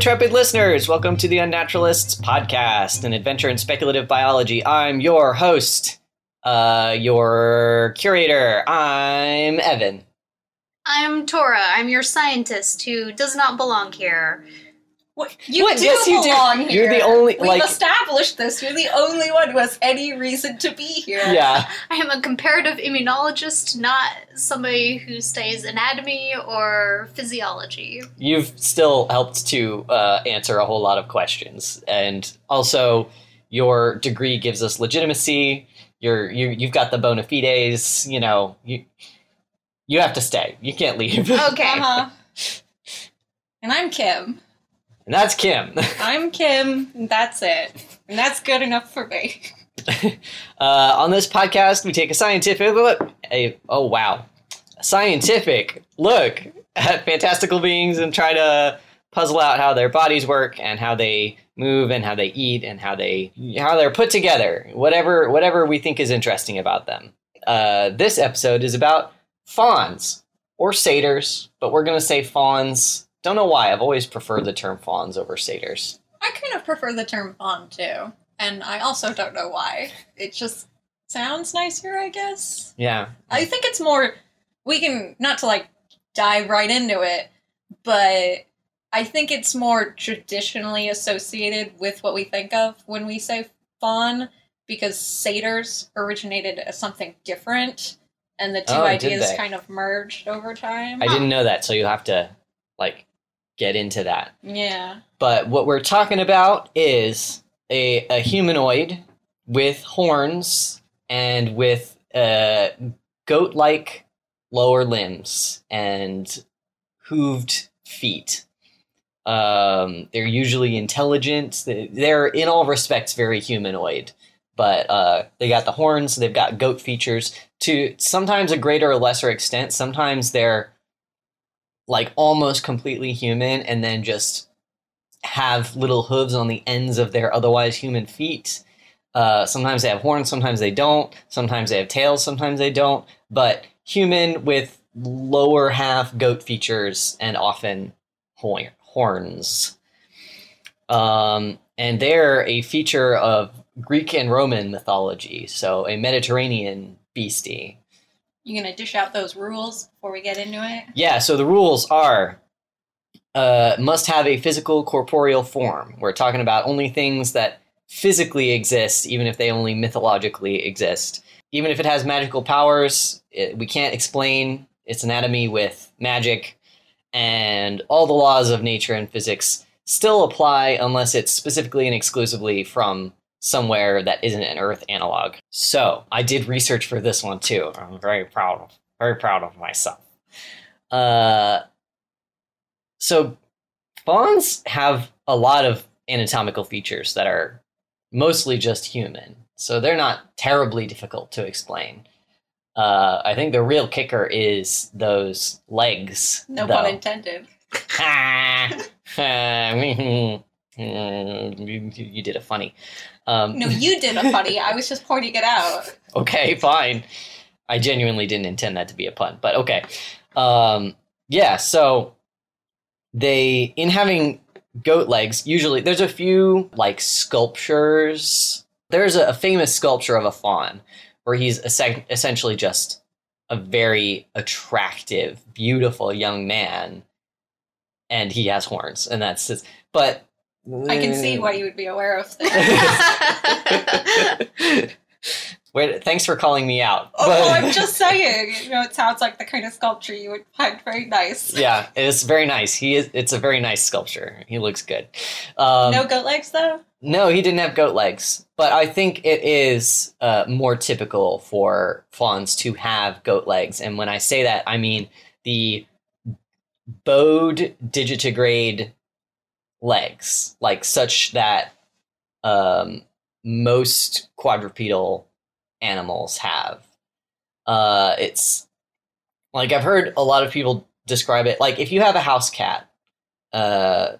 Intrepid listeners! Welcome to the Unnaturalists podcast, an adventure in speculative biology. I'm your host, uh, your curator. I'm Evan. I'm Tora. I'm your scientist who does not belong here. What? You What? do Yes, you do. belong You're here. the only- We've like- established this. You're the only one who has any reason to be here. Yeah, I am a comparative immunologist, not somebody who studies anatomy or physiology. you've still helped to uh, answer a whole lot of questions, and also your degree gives us legitimacy. You're you you've got the bona fides. You know you you have to stay. You can't leave. Okay. Uh-huh. And I'm Kim. And that's Kim. I'm Kim. And that's it. And that's good enough for me. Uh, on this podcast, we take a scientific look. A, oh wow, a scientific look at fantastical beings and try to puzzle out how their bodies work and how they move and how they eat and how they how they're put together. Whatever whatever we think is interesting about them. Uh, this episode is about fauns or satyrs, but we're gonna say fauns. Don't know why. I've always preferred the term fauns over satyrs. I kind of prefer the term faun too. And I also don't know why. It just sounds nicer, I guess. Yeah, I think it's more we can not to like dive right into it, but I think it's more traditionally associated with what we think of when we say faun because satyrs originated as something different and the two Oh, ideas kind of merged over time. I didn't know that, so you'll have to like get into that. Yeah. But what we're talking about is a, a humanoid with horns and with uh, goat like lower limbs and hooved feet. Um, they're usually intelligent. They- They're, in all respects, very humanoid. But uh, they got the horns, they've got goat features to sometimes a greater or lesser extent. Sometimes they're like almost completely human and then just have little hooves on the ends of their otherwise human feet. Uh, sometimes they have horns, sometimes they don't. Sometimes they have tails, sometimes they don't. But human with lower half goat features and often horns. Um, and they're a feature of Greek and Roman mythology, so a Mediterranean beastie. You gonna dish out those rules before we get into it? Yeah, so the rules are uh, must have a physical corporeal form. We're talking about only things that physically exist, even if they only mythologically exist. Even if it has magical powers, it, we can't explain its anatomy with magic, and all the laws of nature and physics still apply unless it's specifically and exclusively from somewhere that isn't an Earth analog. So I did research for this one too. I'm very proud of very proud of myself. Uh, so fauns have a lot of anatomical features that are mostly just human. So they're not terribly difficult to explain. Uh, I think the real kicker is those legs. No though. pun intended. Ah, you did a funny. Um, No, you did a funny. I was just pointing it out. okay, fine. I genuinely didn't intend that to be a pun, but okay. Um, yeah, so they in having goat legs. Usually, there's a few like sculptures. There's a, a famous sculpture of a faun where he's esse- essentially just a very attractive, beautiful young man, and he has horns, and that's his. But I can see why you would be aware of this. Wait, thanks for calling me out. Oh, I'm just saying. You know, it sounds like the kind of sculpture you would find very nice. yeah, it's very nice. He is. It's a very nice sculpture. He looks good. Um, no goat legs, though. no, he didn't have goat legs, but I think it is uh, more typical for fauns to have goat legs. And when I say that, I mean the bowed digitigrade legs, like such that um, most quadrupedal animals have. Uh, it's like I've heard a lot of people describe it like if you have a house cat, uh,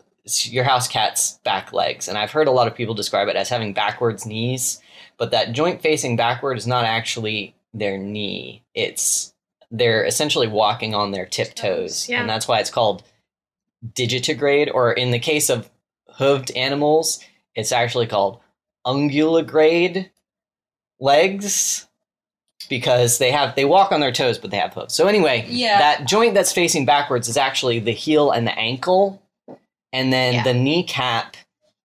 your house cat's back legs, and I've heard a lot of people describe it as having backwards knees, but that joint facing backward is not actually their knee. It's they're essentially walking on their tiptoes, Yeah. and that's why it's called digitigrade, or in the case of hooved animals, it's actually called unguligrade legs because they have they walk on their toes but they have hooves. So anyway, Yeah. that joint that's facing backwards is actually the heel and the ankle, and then Yeah. the kneecap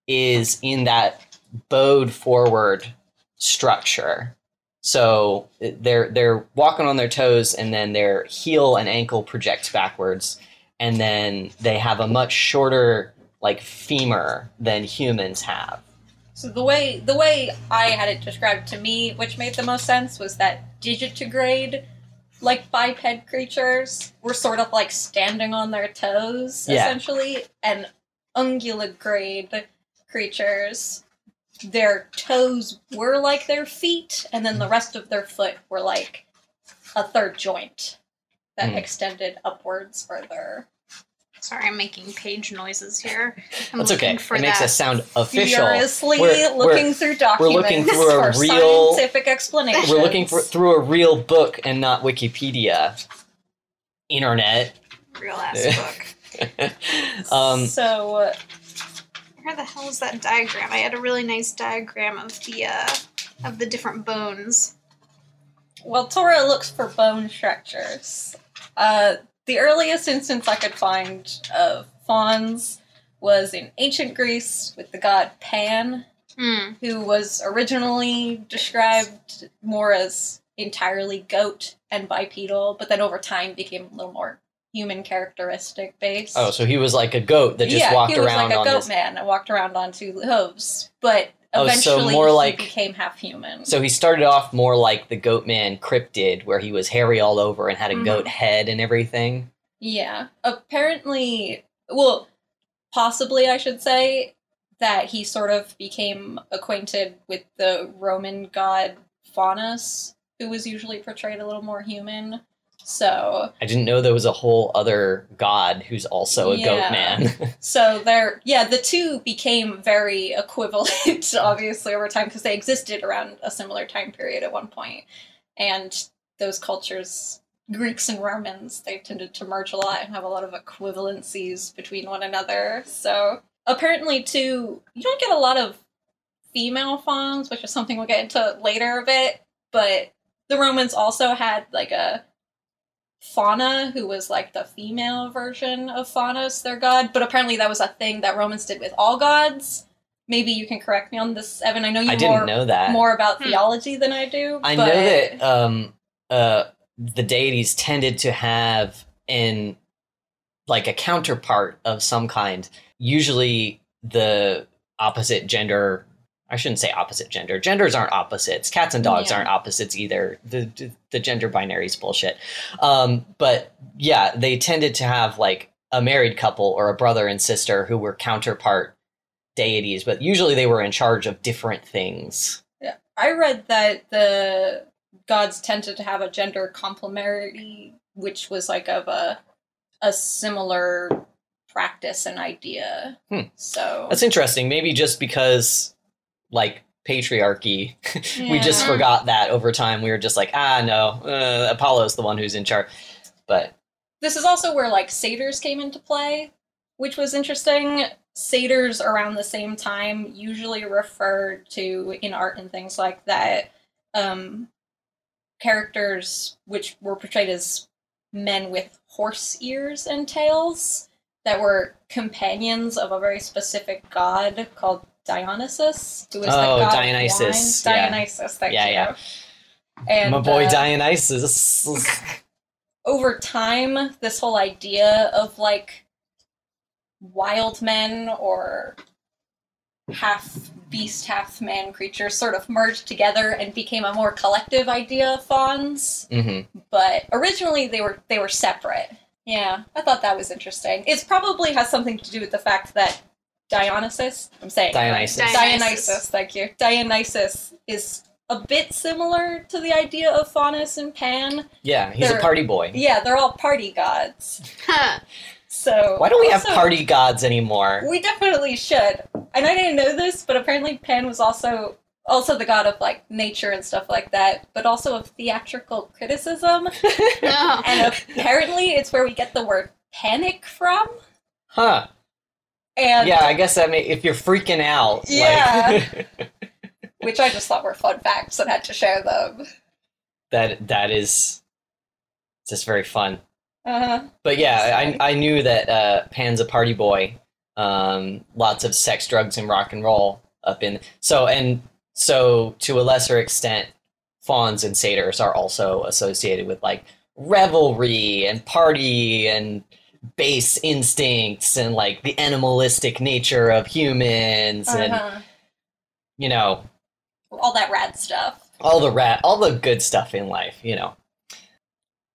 is in that bowed forward structure. So they're they're walking on their toes, and then their heel and ankle project backwards, and then they have a much shorter like femur than humans have. So the way the way I had it described to me, which made the most sense, was that digitigrade, like biped creatures, were sort of like standing on their toes, Yeah. essentially, and unguligrade creatures, their toes were like their feet, and then the rest of their foot were like a third joint that Hmm. extended upwards further. Sorry, I'm making page noises here. I'm That's okay. For It makes us sound official. Furiously We're- looking we're- through documents looking through a for real- scientific explanation. We're looking for, through a real book and not Wikipedia. Internet. real ass book. um, so uh, Where the hell is that diagram? I had a really nice diagram of the uh, of the different bones. Well, Tora looks for bone structures. Uh, the earliest instance I could find of fauns was in ancient Greece with the god Pan, Hmm. who was originally described more as entirely goat and bipedal, but then over time became a little more human characteristic based. oh, so he was like a goat that just yeah, walked he was around like a on goat this. man and walked around on two hooves, but Oh, so eventually more he like- became half human. So he started off more like the goat man cryptid, where he was hairy all over and had a Mhm. goat head and everything. Yeah. Apparently, well, possibly I should say that he sort of became acquainted with the Roman god Faunus, who was usually portrayed a little more human. So, I didn't know there was a whole other god who's also a Yeah. goat man. so there, yeah, the two became very equivalent, obviously, over time because they existed around a similar time period at one point, and those cultures. Greeks and Romans, they tended to merge a lot and have a lot of equivalencies between one another. So apparently, too, you don't get a lot of female fauns, which is something we'll get into later a bit. But the Romans also had like a fauna who was like the female version of Faunus, their god. But apparently, that was a thing that Romans did with all gods. Maybe you can correct me on this, Evan. I know you I didn't more know that. more about Hmm. theology than I do. I but know that um, uh, the deities tended to have an like a counterpart of some kind. Usually, the opposite gender. I shouldn't say opposite gender. Genders aren't opposites. Cats and dogs Yeah. aren't opposites either. The, the the gender binary is bullshit. Um, but yeah, they tended to have like a married couple or a brother and sister who were counterpart deities, but usually they were in charge of different things. Yeah. I read that the gods tended to have a gender complementarity, which was like of a a similar practice and idea. Hmm. So That's interesting. Maybe just because, like, patriarchy, we just forgot that over time. We were just like, ah, no, uh, Apollo's the one who's in charge. But this is also where like satyrs came into play, which was interesting. Satyrs around the same time usually referred to in art and things like that um, characters which were portrayed as men with horse ears and tails that were companions of a very specific god called Dionysus, who the Oh, god Dionysus, of wine. yeah. Dionysus, thank Yeah, you. yeah. And my boy uh, Dionysus. over time, this whole idea of like wild men or half beast, half man creatures sort of merged together and became a more collective idea of fauns. hmm But originally, they were they were separate. Yeah, I thought that was interesting. It probably has something to do with the fact that Dionysus, I'm saying. Dionysus. Dionysus. Dionysus, thank you. Dionysus is a bit similar to the idea of Faunus and Pan. Yeah, he's a They're- party boy. Yeah, they're all party gods. So Why don't we have party gods anymore? We definitely should. And I didn't know this, but apparently Pan was also also the god of like nature and stuff like that, but also of theatrical criticism. No. Oh. and apparently it's where we get the word panic from. Huh. And Yeah, I guess I mean if you're freaking out. Yeah. Like, which I just thought were fun facts and had to share them. that that is just very fun. Uh-huh. But yeah, I I knew that uh, Pan's a party boy. Um, lots of sex, drugs, and rock and roll up in so and so to a lesser extent, fauns and satyrs are also associated with like revelry and party and base instincts and like the animalistic nature of humans and Uh-huh. you know All that rad stuff. all the rat all the good stuff in life you know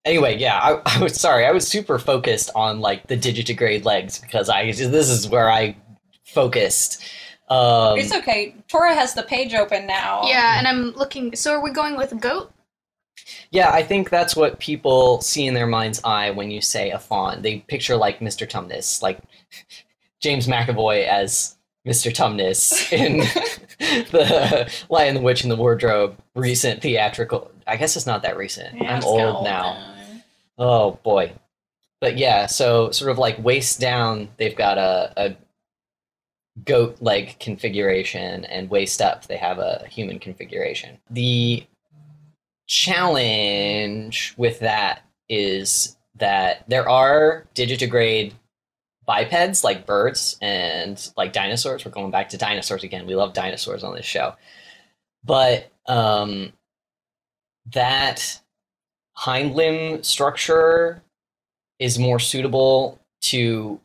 anyway yeah I, I was sorry i was super focused on like the digitigrade legs because i this is where i focused um it's okay. Tora has the page open now. Yeah, and I'm looking. So are we going with goat? Yeah i think that's what people see in their mind's eye when you say a faun they picture like mr tumnus like james mcavoy as mr tumnus in the lion the witch and the wardrobe recent theatrical i guess it's not that recent Yeah, i'm kinda old now Oh boy. But yeah, so sort of like waist down, they've got a, a goat leg configuration, and waist up, they have a human configuration. The challenge with that is that there are digitigrade bipeds like birds and like dinosaurs. We're going back to dinosaurs again. We love dinosaurs on this show. But um, that hind limb structure is more suitable to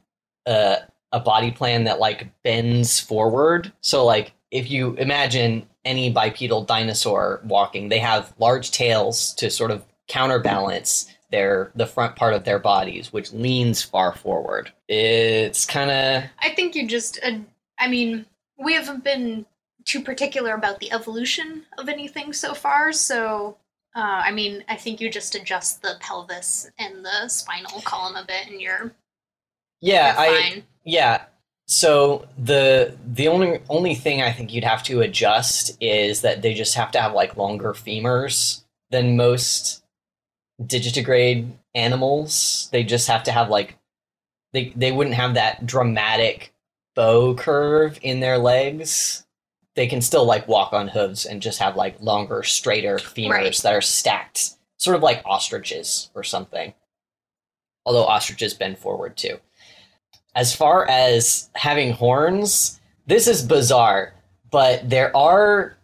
uh, a body plan that like bends forward. So like if you imagine any bipedal dinosaur walking, they have large tails to sort of counterbalance their the front part of their bodies, which leans far forward. It's kind of I think you just. Uh, I mean, we haven't been too particular about the evolution of anything so far, so. Uh, I mean, I think you just adjust the pelvis and the spinal column a bit, and you're, yeah. you're I. Yeah. So the the only only thing I think you'd have to adjust is that they just have to have like longer femurs than most digitigrade animals. They just have to have like they they wouldn't have that dramatic bow curve in their legs. They can still like walk on hooves and just have like longer, straighter femurs Right. that are stacked, sort of like ostriches or something. Although ostriches bend forward too as far as having horns, this is bizarre, but there are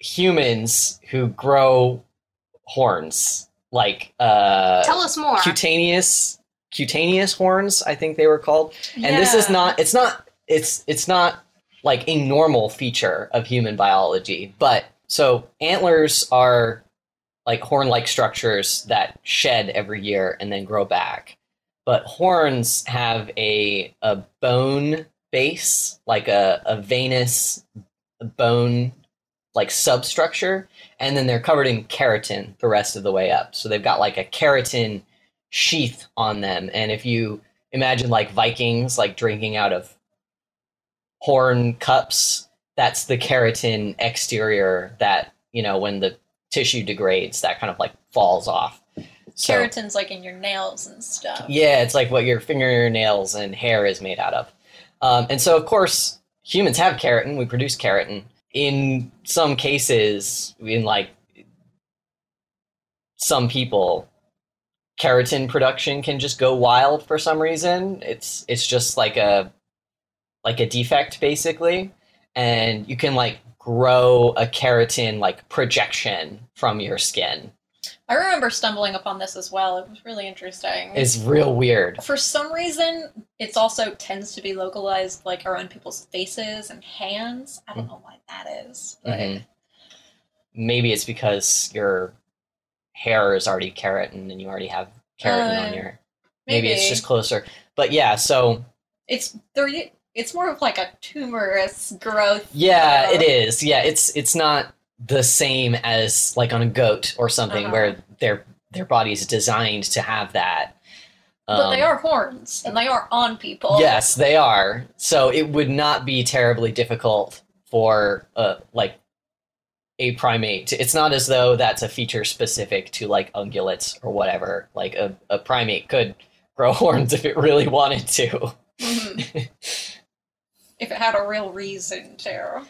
humans who grow horns, like uh, Tell us more. cutaneous cutaneous horns. I think they were called. And this is not. It's not. It's it's not like a normal feature of human biology. But so antlers are like horn-like structures that shed every year and then grow back but horns have a a bone base, like a, a venous bone like substructure, and then they're covered in keratin the rest of the way up. So they've got like a keratin sheath on them. And if you imagine like Vikings like drinking out of horn cups, that's the keratin exterior that, you know, when the tissue degrades, that kind of like falls off. So- Keratin's like in your nails and stuff. yeah, it's like what your fingernails and hair is made out of. Um, and so, of course, humans have keratin. We produce keratin. In some cases, in like some people, keratin production can just go wild for some reason. It's it's just like a like a defect basically, and you can like grow a keratin like projection from your skin. I remember stumbling upon this as well. It was really interesting. It's real weird. For some reason, it's also tends to be localized like around people's faces and hands. I don't know why that is. But Mhm. Maybe it's because your hair is already keratin and you already have keratin Uh, on your. Maybe, it's just closer. But yeah, so it's there it's more of like a tumorous growth. yeah, uh, it is. Yeah, it's it's not the same as like on a goat or something Uh-huh. where their their body's designed to have that. But they Um, are horns and they are on people. Yes, they are. So it would not be terribly difficult for uh, like a primate. It's not as though that's a feature specific to like ungulates or whatever. Like a, a primate could grow horns if it really wanted to. Mhm. if it had a real reason to.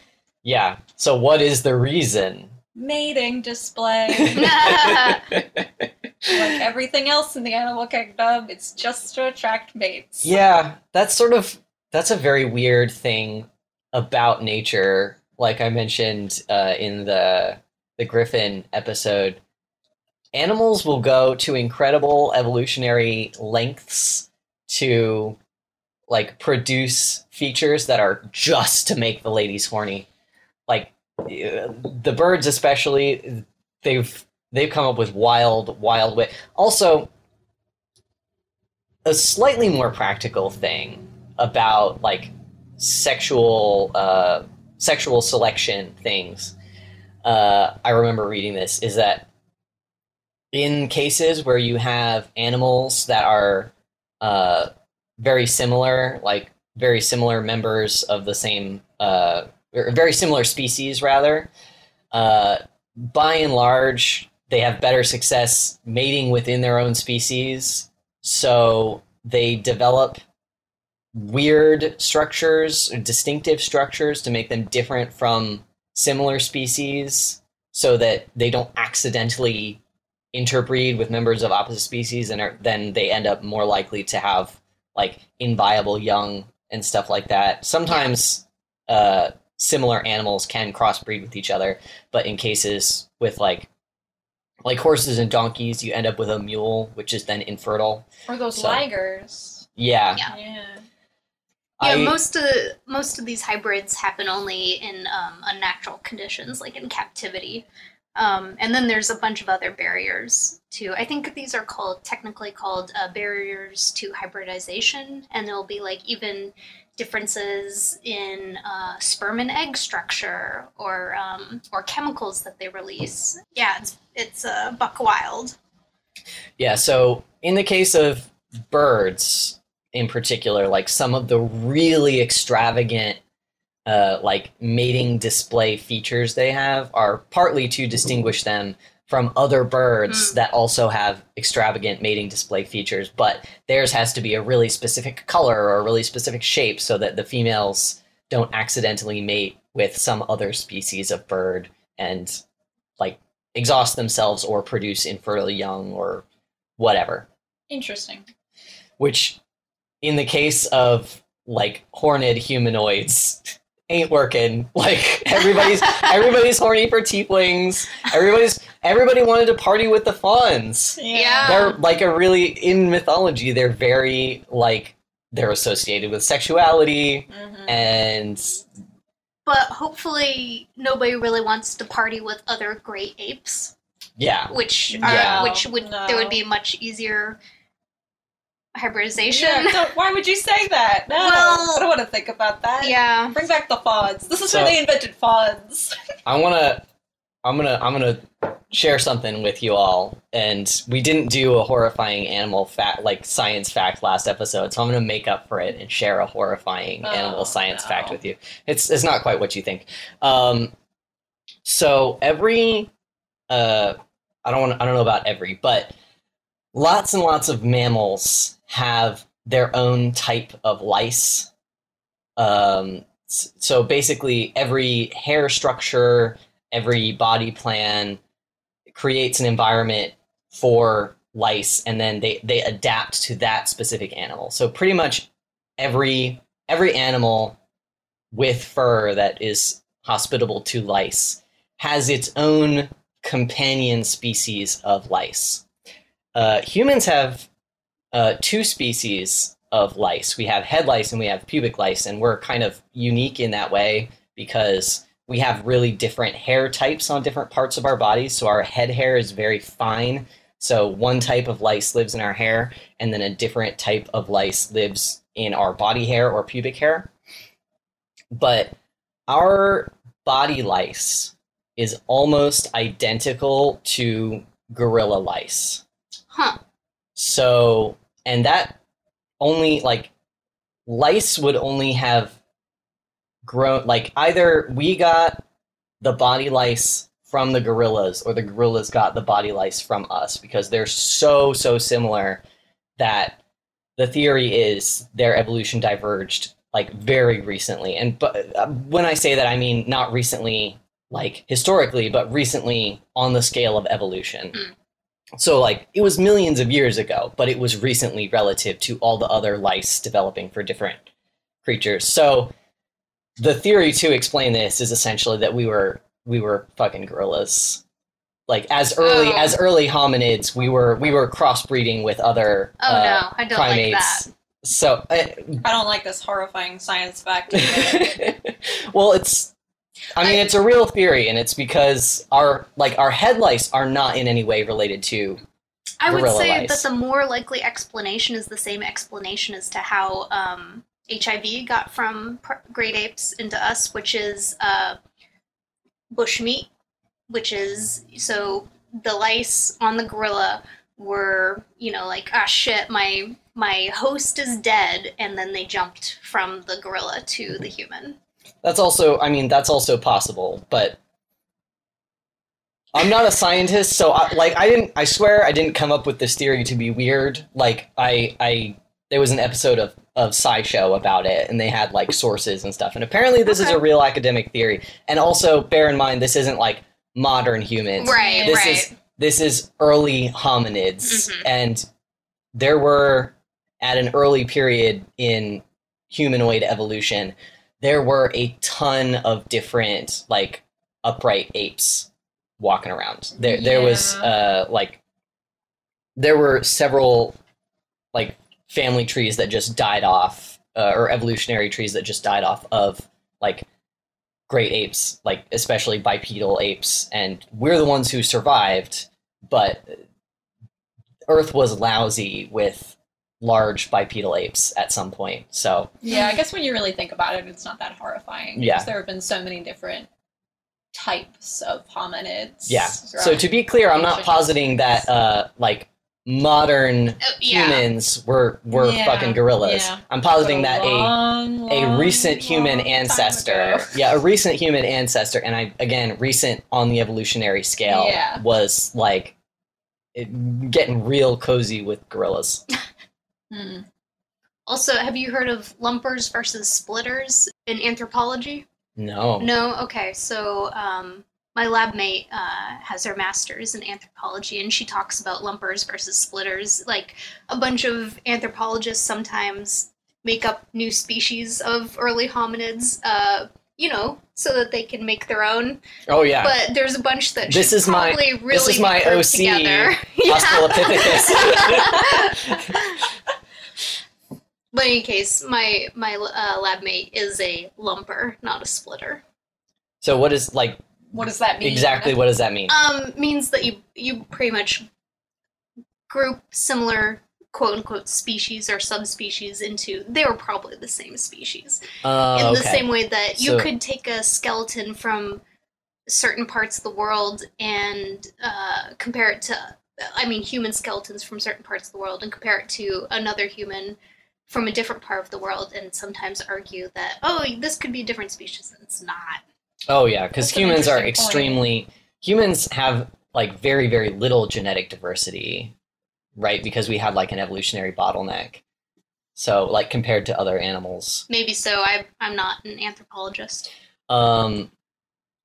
Yeah. So what is the reason? Mating display. like everything else in the animal kingdom, it's just to attract mates. Yeah, that's sort of that's a very weird thing about nature. Like I mentioned uh, in the the Griffin episode, animals will go to incredible evolutionary lengths to like produce features that are just to make the ladies horny. Like the birds, especially, they've they've come up with wild, wild way. Also, a slightly more practical thing about like sexual uh, sexual selection things. Uh, I remember reading this is that in cases where you have animals that are uh, very similar, like very similar members of the same, uh, or very similar species, rather, uh, by and large, they have better success mating within their own species. So they develop weird structures, distinctive structures to make them different from similar species so that they don't accidentally interbreed with members of opposite species and are, then they end up more likely to have like inviable young and stuff like that. Sometimes uh, similar animals can crossbreed with each other, but in cases with like like horses and donkeys, you end up with a mule, which is then infertile. Or those So- ligers. Yeah, Yeah. Yeah. Yeah, most of most of these hybrids happen only in um, unnatural conditions, like in captivity. Um, and then there's a bunch of other barriers too. I think these are called technically called uh, barriers to hybridization, and there'll be like even differences in uh, sperm and egg structure or um, or chemicals that they release. Yeah, it's it's uh, buck wild. Yeah, so in the case of birds in particular, like some of the really extravagant uh, like mating display features they have are partly to distinguish them from other birds Mm. that also have extravagant mating display features, but theirs has to be a really specific color or a really specific shape so that the females don't accidentally mate with some other species of bird and like exhaust themselves or produce infertile young or whatever. Interesting. Which, in the case of like horned humanoids, ain't working. Like everybody's everybody's horny for tieflings. Everybody's everybody wanted to party with the fauns. Yeah. They're like a really in mythology. They're very like they're associated with sexuality Mhm. and But hopefully, nobody really wants to party with other great apes. yeah. which are Yeah. which would No. there would be much easier hybridization. Yeah, don't- why would you say that? No, Well- I don't want to think about that. Yeah. Bring back the fauns. This is So- where they invented fauns. I wanna I'm gonna I'm gonna share something with you all. And we didn't do a horrifying animal fact like science fact last episode, so I'm gonna make up for it and share a horrifying Oh, animal science no. fact with you. It's it's not quite what you think. Um so every uh I don't want I don't know about every, but lots and lots of mammals have their own type of lice. Um, so basically, every hair structure, every body plan creates an environment for lice, and then they they adapt to that specific animal. So pretty much every every animal with fur that is hospitable to lice has its own companion species of lice. Uh, humans have uh, two species of lice. We have head lice and we have pubic lice, and we're kind of unique in that way because we have really different hair types on different parts of our bodies. So our head hair is very fine. So one type of lice lives in our hair, and then a different type of lice lives in our body hair or pubic hair. But our body lice is almost identical to gorilla lice. Huh. So, and that only like lice would only have grown like either we got the body lice from the gorillas or the gorillas got the body lice from us because they're so so similar that the theory is their evolution diverged like very recently. And but uh, when I say that, I mean not recently, like historically, but recently on the scale of evolution. Mm. So like it was millions of years ago, but it was recently relative to all the other lice developing for different creatures. So the theory to explain this is essentially that we were we were fucking gorillas. Like as early Oh. as early hominids, we were we were crossbreeding with other Oh uh, no, I don't like that. primates. So, uh, I don't like this horrifying science fact. well, it's. I mean, I- it's a real theory, and it's because our like our head lice are not in any way related to. I would say lice. that the more likely explanation is the same explanation as to how um, HIV got from pr- great apes into us, which is uh, bushmeat, which is so the lice on the gorilla were, you know, like ah shit, my my host is dead, and then they jumped from the gorilla to the human. That's also. I mean, that's also possible, but. I'm not a scientist, so I, like I didn't. I swear I didn't come up with this theory to be weird. Like I, I there was an episode of of SciShow about it, and they had like sources and stuff. And apparently, this is a real academic theory. And also, bear in mind, this isn't like modern humans. Right, This right. is this is early hominids, Mhm. and there were at an early period in humanoid evolution, there were a ton of different like upright apes walking around. There there was uh like there were several like family trees that just died off uh, or evolutionary trees that just died off of like great apes, like especially bipedal apes and we're the ones who survived, but Earth was lousy with large bipedal apes at some point. So yeah, I guess when you really think about it, it's not that horrifying. Yeah. there have been so many different types of hominids. Yeah. So to be clear, I'm not positing that uh like modern Uh, yeah. humans were were Yeah, fucking gorillas. yeah. I'm positing that a long, a long, recent human ancestor, yeah, a recent human ancestor, and I again recent on the evolutionary scale was like it, getting real cozy with gorillas. Hmm. Also, have you heard of lumpers versus splitters in anthropology? No, No? Okay, so um, my lab mate uh, has her master's in anthropology, and she talks about lumpers versus splitters. Like, a bunch of anthropologists sometimes make up new species of early hominids, uh, you know, so that they can make their own. oh yeah, But there's a bunch that This is my- really this is my OC, together. Australopithecus. But in any case, my my uh, lab mate is a lumper, not a splitter. so what is like What does that mean? exactly what does that mean? Um, means that you you pretty much group similar quote unquote species or subspecies into they were probably the same species. Uh, In the okay. same way that you So- could take a skeleton from certain parts of the world and uh, compare it to I mean human skeletons from certain parts of the world and compare it to another human from a different part of the world and sometimes argue that oh this could be a different species and it's not. Oh yeah, because humans are interesting point. extremely humans have like very very little genetic diversity, right? Because we have like an evolutionary bottleneck. So like compared to other animals, Maybe so. I I'm not an anthropologist. um,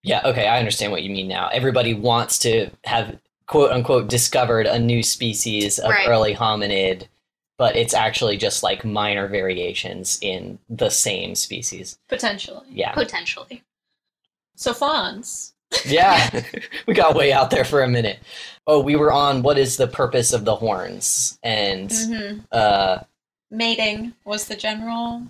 yeah, okay, I understand what you mean now. Everybody wants to have quote unquote discovered a new species of Right. early hominid, but it's actually just like minor variations in the same species. Potentially. Yeah, Potentially. So fauns. yeah, we got way out there for a minute. Oh, we were on what is the purpose of the horns, and Mm-hmm. uh, Mating was the general.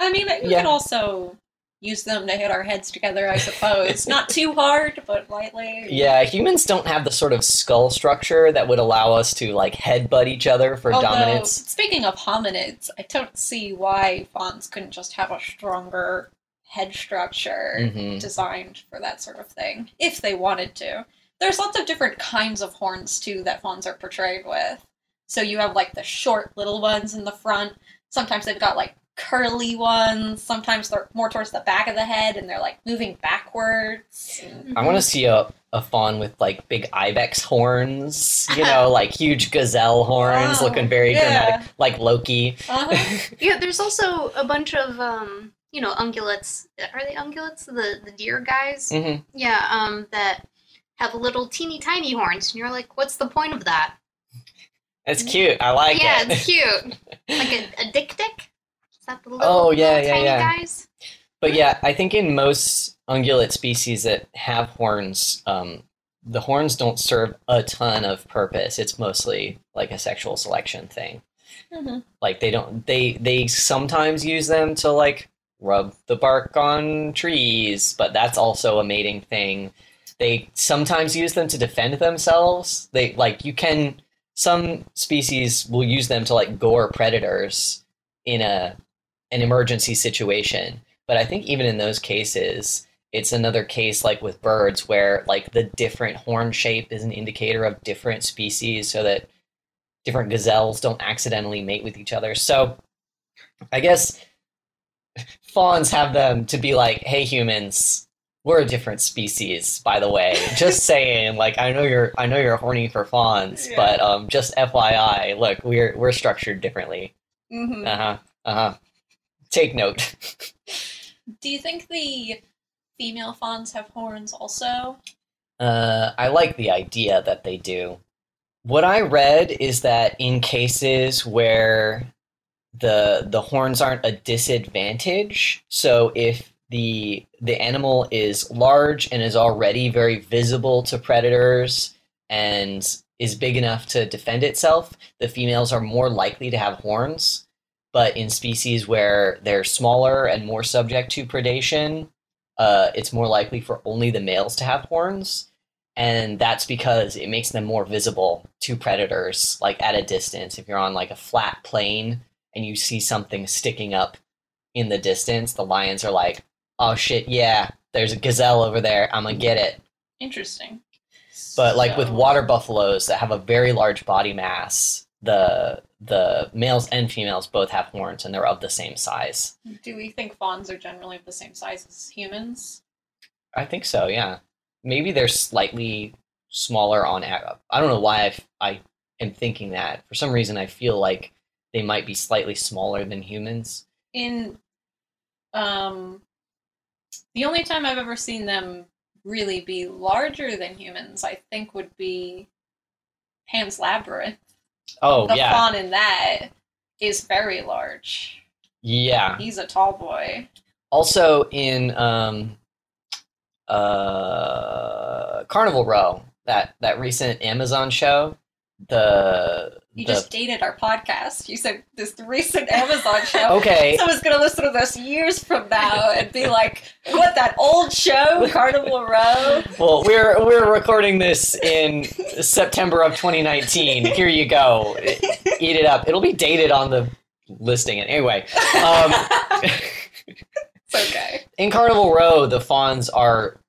I mean, we Yeah. could also use them to hit our heads together, I suppose. Not too hard, but lightly. yeah, humans don't have the sort of skull structure that would allow us to like headbutt each other for Although, dominance. Speaking of hominids, I don't see why fauns couldn't just have a stronger head structure Mhm. designed for that sort of thing, if they wanted to. There's lots of different kinds of horns too that fauns are portrayed with. So you have like the short little ones in the front. Sometimes they've got like curly ones. Sometimes they're more towards the back of the head and they're like moving backwards. And- I want to see a, a faun with like big ibex horns, you know, like huge gazelle horns, Wow, looking very yeah. dramatic, like Loki. Uh-huh. Yeah, there's also a bunch of um, you know, ungulates. Are they ungulates? The the deer guys? hmm Yeah, um, that have little teeny tiny horns, and you're like, what's the point of that? It's cute. I like yeah, it. Yeah it's cute. like a, a dik-dik. Is that the little, Oh, yeah, little yeah, tiny yeah. guys? But yeah, I think in most ungulate species that have horns, um, the horns don't serve a ton of purpose. It's mostly like a sexual selection thing. Mhm. Like they don't they they sometimes use them to like rub the bark on trees, but that's also a mating thing. They sometimes use them to defend themselves. They like you can some species will use them to like gore predators in a an emergency situation. But I think even in those cases, it's another case like with birds where like the different horn shape is an indicator of different species so that different gazelles don't accidentally mate with each other. So I guess fauns have them to be like, hey humans, we're a different species, by the way. Just saying, like I know you're I know you're horny for fauns, Yeah. but um just FYI, look, we're we're structured differently. Mm-hmm. Uh-huh. Uh-huh. Take note. Do you think the female fauns have horns also? Uh, I like the idea that they do. What I read is that in cases where the the horns aren't a disadvantage, so if the the animal is large and is already very visible to predators and is big enough to defend itself, the females are more likely to have horns. But in species where they're smaller and more subject to predation, uh, it's more likely for only the males to have horns. And that's because it makes them more visible to predators like at a distance. If you're on like a flat plain and you see something sticking up in the distance the lions are like oh shit yeah there's a gazelle over there. I'm gonna get it. Interesting. but like with water buffaloes that have a very large body mass the the males and females both have horns and they're of the same size. Do we think fauns are generally of the same size as humans? i think so yeah. Maybe they're slightly smaller on I don't know why I've, i am thinking that. For some reason i feel like they might be slightly smaller than humans In um the only time I've ever seen them really be larger than humans, I think would be Pan's Labyrinth. oh the yeah faun in that is very large. yeah He's a tall boy. also in um uh carnival row that that recent amazon show the You the just dated our podcast. You said this recent Amazon show. okay Someone's gonna listen to this years from now and be like, "What that old show, Carnival Row?" Well, we're we're recording this in September of 2019. Here you go. Eat it up. It'll be dated on the listing. Anyway, um, it's okay. in Carnival Row, the fauns are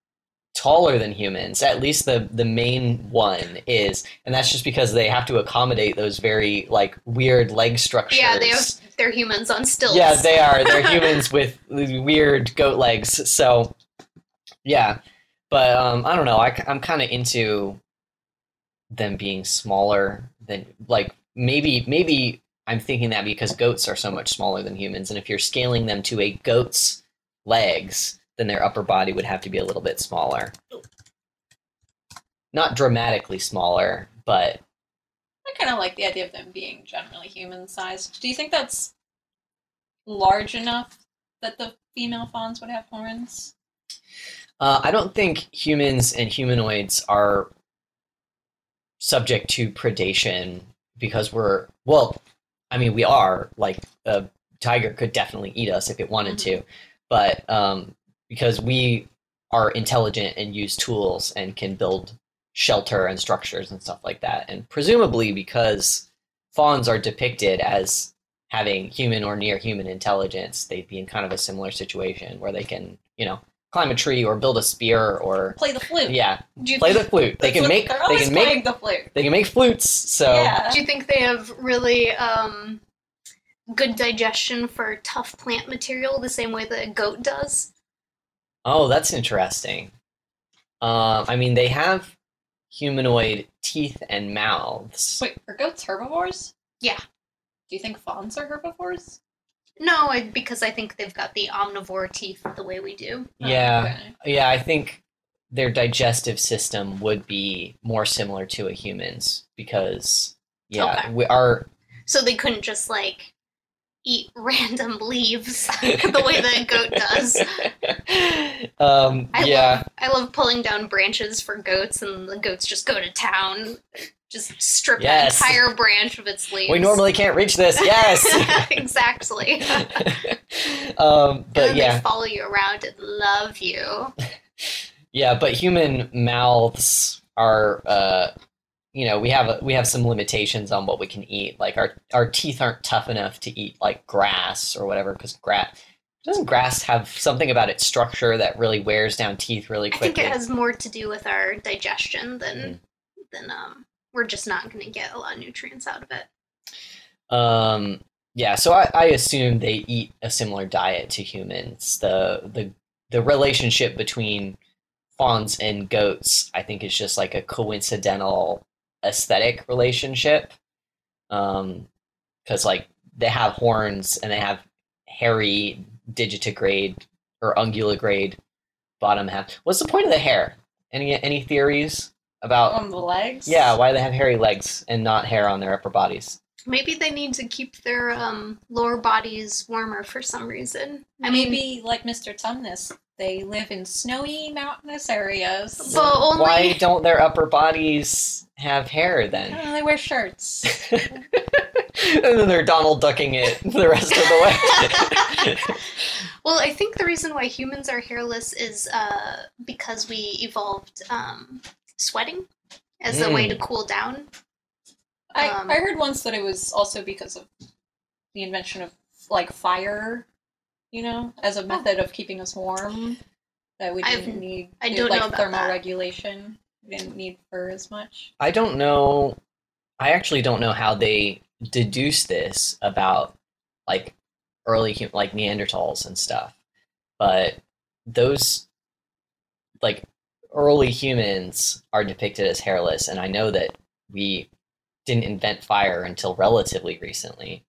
taller than humans. At least the the main one is, and that's just because they have to accommodate those very like weird leg structures. Yeah, they have they're humans on stilts. Yeah, they are. They're humans with weird goat legs. So, yeah. But um, I don't know. I, am kind of into them being smaller than like maybe maybe I'm thinking that because goats are so much smaller than humans, and if you're scaling them to a goat's legs, then their upper body would have to be a little bit smaller. Not dramatically smaller, but I kind of like the idea of them being generally human sized. Do you think that's large enough that the female fauns would have horns? Uh, I don't think humans and humanoids are subject to predation because we're well. I mean, we are like a tiger could definitely eat us if it wanted to, but um, because we are intelligent and use tools and can build shelter and structures and stuff like that, and presumably because fauns are depicted as having human or near human intelligence, they'd be in kind of a similar situation where they can, you know, climb a tree or build a spear or Play the flute. yeah, Do you play the flute. They can make They're they always can make the flute. they can make flutes. So yeah. do you think they have really um good digestion for tough plant material, the same way that a goat does. Oh, that's interesting. Um, I mean, they have humanoid teeth and mouths. Wait, are goats herbivores? Yeah. Do you think fauns are herbivores? No, I, because I think they've got the omnivore teeth the way we do. Oh, Yeah, okay. yeah. I think their digestive system would be more similar to a human's because, yeah, Okay. we are. So they couldn't just like eat random leaves the way that a goat does. um, I yeah. love I love pulling down branches for goats, and the goats just go to town, just strip Yes. the entire branch of its leaves. We normally can't reach this. Yes. exactly. um, but yeah, they follow you around and love you. yeah. But human mouths are, uh, you know, we have a, we have some limitations on what we can eat. Like our our teeth aren't tough enough to eat like grass or whatever. Because grass doesn't grass have something about its structure that really wears down teeth really quickly? I think it has more to do with our digestion than Mm. than um we're just not going to get a lot of nutrients out of it. Um, yeah, so I, I assume they eat a similar diet to humans. The the the relationship between fauns and goats, I think, is just like a coincidental aesthetic relationship. Um, because like they have horns and they have hairy digitigrade or unguligrade bottom half. What's the point of the hair? Any any theories about? On the legs? yeah, why they have hairy legs and not hair on their upper bodies? Maybe they need to keep their um lower bodies warmer for some reason. I mean, Maybe like Mr. Tumnus, they live in snowy mountainous areas. But only- Why don't their upper bodies have hair then? They wear shirts. and then they're Donald ducking it the rest of the way. Well, I think the reason why humans are hairless is uh, because we evolved um, sweating as a way Mm. to cool down. I, Um, I heard once that it was also because of the invention of like fire, you know, as a method of keeping us warm. That we I've- didn't need I do, don't like know about that. thermoregulation. We didn't need fur as much. I don't know. I actually don't know how they deduce this about like early hu- like Neanderthals and stuff, but those like early humans are depicted as hairless, and I know that we didn't invent fire until relatively recently.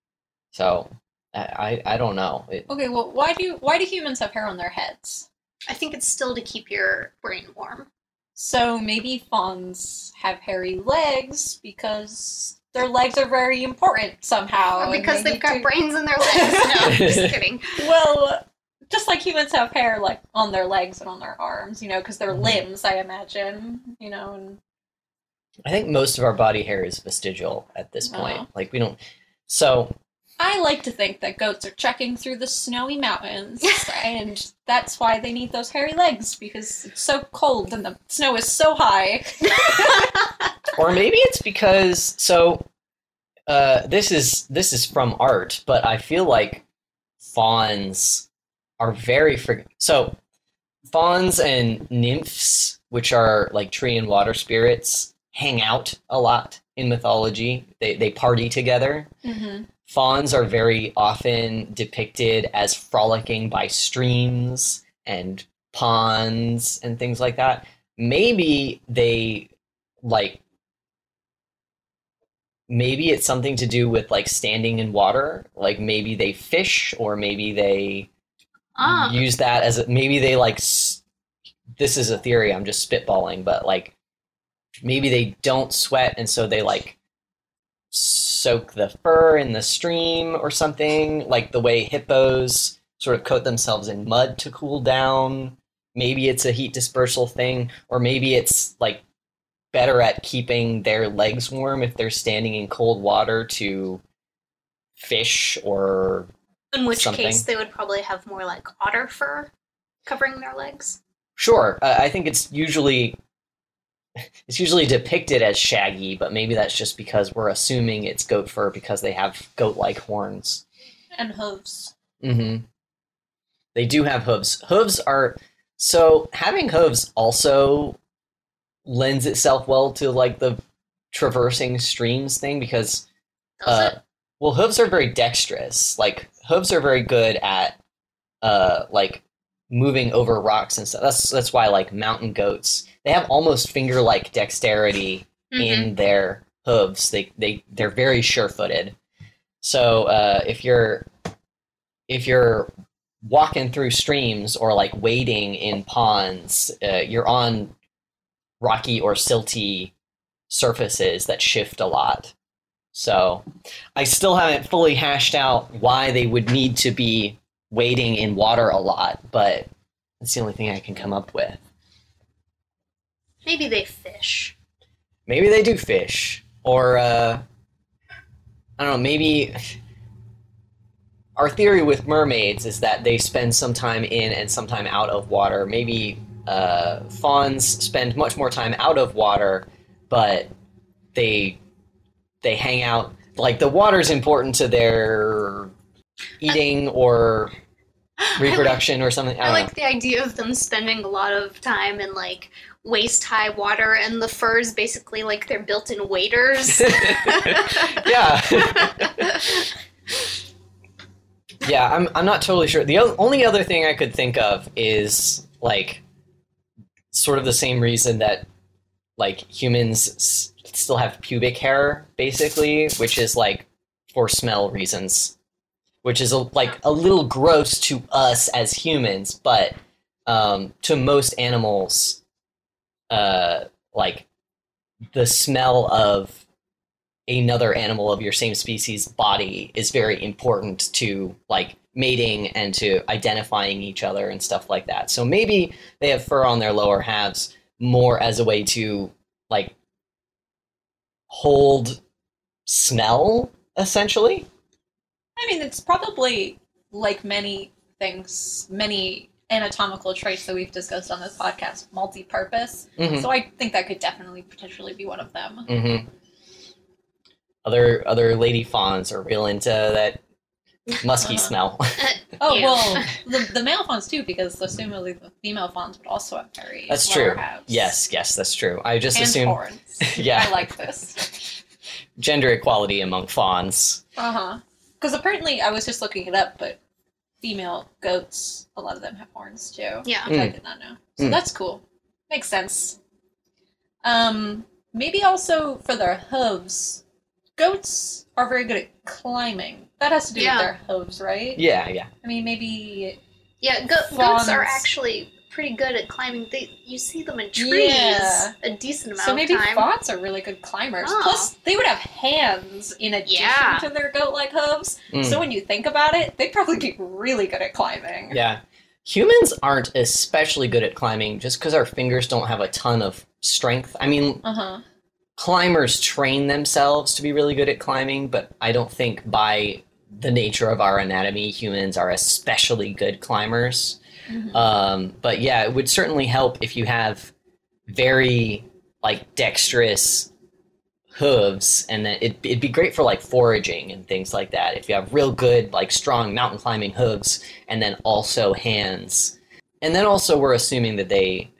So I I, I don't know. It, Okay, well, why do why do humans have hair on their heads? I think it's still to keep your brain warm. So maybe fauns have hairy legs because their legs are very important somehow. or because they they've got to- brains in their legs. No, just kidding. Well, just like humans have hair like on their legs and on their arms, you know, because they're Mhm. limbs, I imagine, you know, and I think most of our body hair is vestigial at this point. Oh. Like we don't. So I like to think that goats are trekking through the snowy mountains, and that's why they need those hairy legs because it's so cold and the snow is so high. or maybe it's because so uh, this is this is from art, but I feel like fauns are very for so fauns and nymphs, which are like tree and water spirits, hang out a lot in mythology. They they party together. Mm-hmm. Fauns are very often depicted as frolicking by streams and ponds and things like that. Maybe they like maybe it's something to do with like standing in water, like maybe they fish or maybe they Ah, use that as a, maybe they like s- this is a theory I'm just spitballing, but like maybe they don't sweat and so they like soak the fur in the stream or something, like the way hippos sort of coat themselves in mud to cool down. Maybe it's a heat dispersal thing, or maybe it's like better at keeping their legs warm if they're standing in cold water to fish or in which something. case they would probably have more like otter fur covering their legs. Sure, uh, I think it's usually it's usually depicted as shaggy, but maybe that's just because we're assuming it's goat fur because they have goat-like horns. And hooves. hmm They do have hooves. Hooves are so having hooves also lends itself well to like the traversing streams thing because uh. Well, hooves are very dexterous. Like hooves are very good at uh like moving over rocks and stuff. That's that's why like mountain goats they have almost finger like dexterity Mhm. in their hooves. They they they're very sure footed. So uh, if you're if you're walking through streams or like wading in ponds, uh, you're on rocky or silty surfaces that shift a lot. So I still haven't fully hashed out why they would need to be wading in water a lot, but that's the only thing I can come up with. Maybe they fish. Maybe they do fish, or uh, I don't know. Maybe our theory with mermaids is that they spend some time in and some time out of water. Maybe uh, fauns spend much more time out of water, but they they hang out. Like the water's important to their eating or reproduction or something. I I like the idea of them spending a lot of time in like waist high water and the furs basically like they're built in waders. yeah. yeah, I'm I'm not totally sure. The o- only other thing I could think of is like sort of the same reason that like humans s- still have pubic hair basically, which is like for smell reasons, which is a, like a little gross to us as humans, but um, to most animals, uh, like the smell of another animal of your same species body is very important to like mating and to identifying each other and stuff like that. So maybe they have fur on their lower halves more as a way to like hold smell essentially. I mean, it's probably like many things, many anatomical traits that we've discussed on this podcast, multi-purpose. Mhm. So I think that could definitely potentially be one of them. Mm-hmm. Other other lady fauns are real into that musky Uh-huh. smell. Oh Yeah. well, the, the male fauns too, because assumably the female fauns would also have very That's true. halves. yes, yes, that's true. I just and assume horns. Yeah. I like this. gender equality among fauns. Uh huh. Because apparently, I was just looking it up, but female goats, a lot of them have horns too. yeah. Which I Mm. did not know. So Mm. that's cool. Makes sense. Um, maybe also for their hooves, goats are very good at climbing. That has to do Yeah. with their hooves, right? Yeah, yeah. I mean, maybe. Yeah, go- goats are actually pretty good at climbing. They you see them in trees Yeah. a decent amount So maybe of time. fauns are really good climbers. Oh. Plus, they would have hands in addition Yeah. to their goat-like hooves. Mm. So when you think about it, they'd probably be really good at climbing. Yeah. Humans aren't especially good at climbing just because our fingers don't have a ton of strength. I mean, Uh huh. climbers train themselves to be really good at climbing, but I don't think by the nature of our anatomy, humans are especially good climbers. Um, but yeah, it would certainly help if you have very like dexterous hooves, and then it, it'd be great for like foraging and things like that. If you have real good like strong mountain climbing hooves, and then also hands, and then also we're assuming that they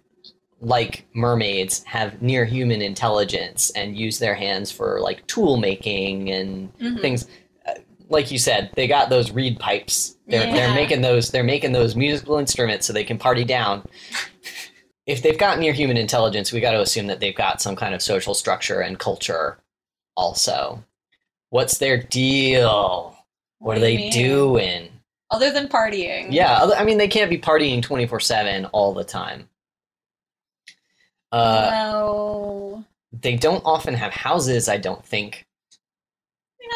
like mermaids have near human intelligence and use their hands for like tool making and Mhm. things uh, like you said they got those reed pipes they're, they're making those they're making those musical instruments so they can party down. If they've got near human intelligence we got to assume that they've got some kind of social structure and culture also. What's their deal? What, What are do they mean? doing? Other than partying. yeah i mean they can't be partying 24-7 all the time. Uh, well, they don't often have houses i don't think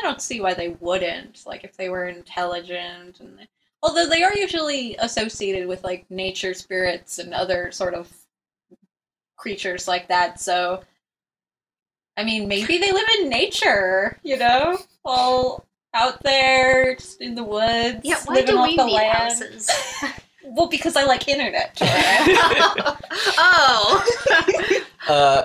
I don't see why they wouldn't. Like, if they were intelligent, and although they are usually associated with like nature spirits and other sort of creatures like that. So, I mean, maybe they live in nature. You know, all out there, just in the woods. yeah, why living do off we the need land. houses? Well, because I like internet. Oh. uh,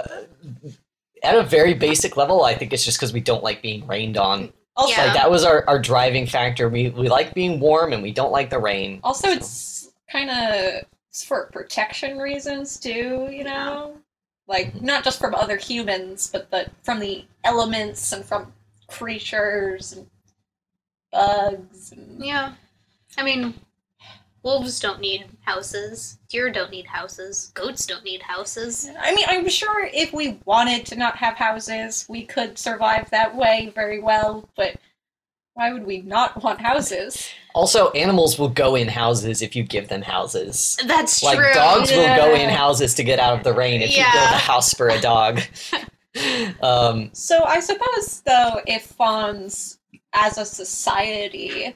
at a very basic level, I think it's just because we don't like being rained on. also, Yeah. Like that was our, our driving factor. We we like being warm and we don't like the rain. Also, So- it's kind of for protection reasons too. You know, like mm-hmm. not just from other humans, but the from the elements and from creatures. And bugs. And... Yeah. I mean, wolves don't need houses. Deer don't need houses. Goats don't need houses. I mean, I'm sure if we wanted to not have houses, we could survive that way very well, but why would we not want houses? Also, animals will go in houses if you give them houses. That's Like true. Like dogs will go in houses to get out of the rain if you Yeah. build a house for a dog. um, So I suppose, though, if fauns as a society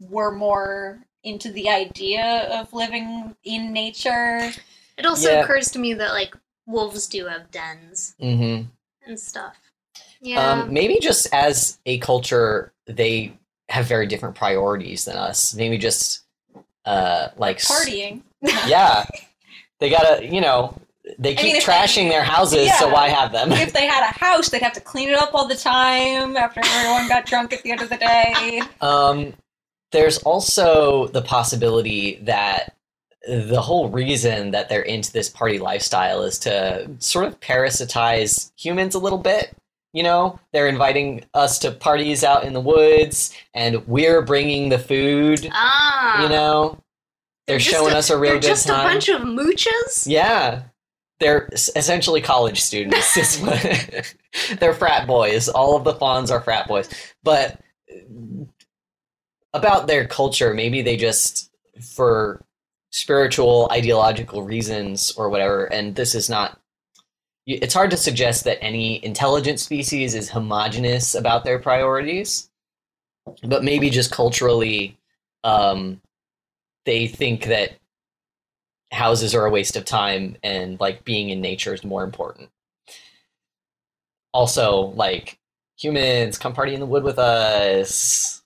were more into the idea of living in nature, It also Yeah. occurs to me that like wolves do have dens mhm. and stuff. Yeah. um, maybe just as a culture, they have very different priorities than us. Maybe just uh, like partying. Yeah, they gotta, you know, they I keep mean, if trashing their houses, so why have them? if they had a house, they'd have to clean it up all the time after everyone got drunk at the end of the day. Um, there's also the possibility that the whole reason that they're into this party lifestyle is to sort of parasitize humans a little bit. You know, they're inviting us to parties out in the woods, and we're bringing the food. ah. You know, they're, just showing a- us a real They're good just time. a bunch of mooches. Yeah. They're essentially college students. they're frat boys. All of the fauns are frat boys. But about their culture, maybe they just, for spiritual, ideological reasons or whatever, and this is not. It's hard to suggest that any intelligent species is homogenous about their priorities, but maybe just culturally, um, they think that houses are a waste of time and like being in nature is more important. Also, like humans, come party in the wood with us.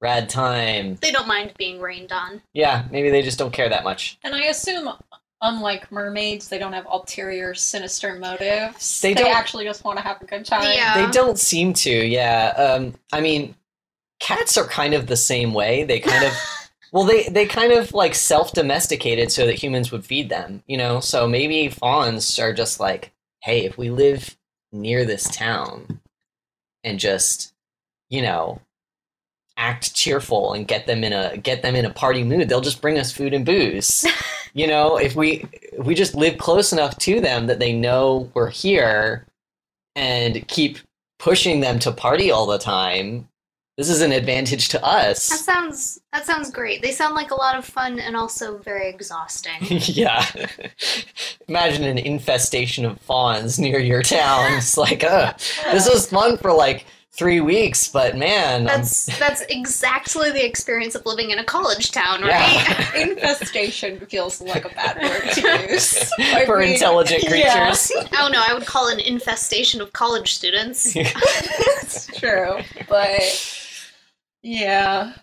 Rad time. They don't mind being rained on. Yeah, maybe they just don't care that much. And I assume, unlike mermaids, they don't have ulterior, sinister motives. They They, don't- actually just want to have a good time. Yeah. They don't seem to, yeah. Um, I mean, cats are kind of the same way. They kind of, well, they they kind of like self domesticated so that humans would feed them, you know. So maybe fauns are just like, hey, if we live near this town and just, you know, act cheerful and get them in a get them in a party mood, they'll just bring us food and booze. you know, if we if we just live close enough to them that they know we're here and keep pushing them to party all the time, this is an advantage to us That sounds that sounds great. They sound like a lot of fun and also very exhausting. yeah. Imagine an infestation of fauns near your town. It's like, uh, this was fun for like three weeks, but man, I'm- That's that's exactly the experience of living in a college town, right? Yeah. Infestation feels like a bad word to use. For mean, intelligent creatures. I don't know. I would call it an infestation of college students. it's true, but yeah,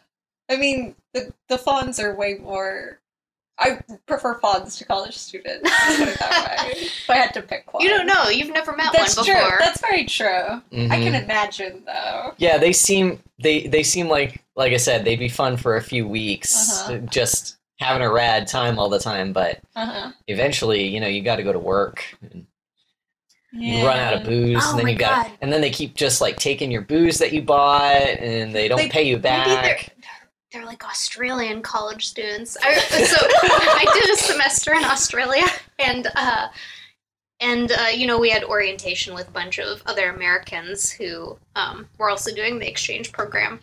I mean the the fauns are way more. I prefer fauns to college students. put it that way. If I had to pick one, You don't know. You've never met That's one true. before. That's very true. I Mhm. can imagine though. Yeah, they seem they they seem like like I said, they'd be fun for a few weeks, Uh-huh. just having a rad time all the time. But Uh-huh. eventually, you know, you got to go to work. And Yeah. you run out of booze, Oh and then you got, God. and then they keep just like taking your booze that you bought, and they don't They- pay you Maybe back. they're like Australian college students. I, so I did a semester in Australia, and uh, and uh, you know we had orientation with a bunch of other Americans who um, were also doing the exchange program,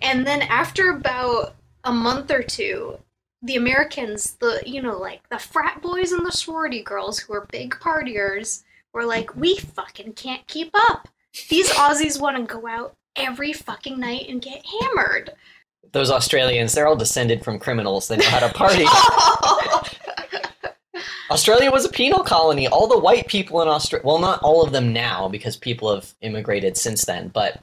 and then after about a month or two. The Americans, the you know, like the frat boys and the sorority girls who are big partiers, were like, we fucking can't keep up. These Aussies want to go out every fucking night and get hammered. Those Australians, they're all descended from criminals. They know how to party. Australia was a penal colony. All the white people in Australia, well, not all of them now because people have immigrated since then, but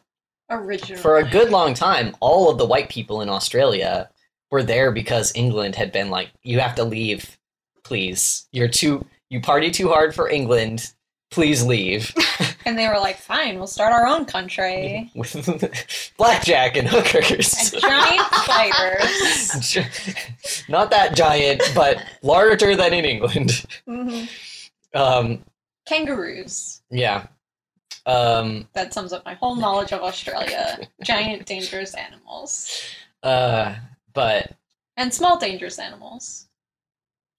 Original. for a good long time, all of the white people in Australia were there because England had been like, you have to leave, please. You're too, you party too hard for England. Please leave. and they were like, "Fine, we'll start our own country." With blackjack and hookers. And giant spiders. Not that giant, but larger than in England. Mhm. Um, Kangaroos. yeah. Um, That sums up my whole knowledge of Australia. Giant dangerous animals. uh, but And small dangerous animals.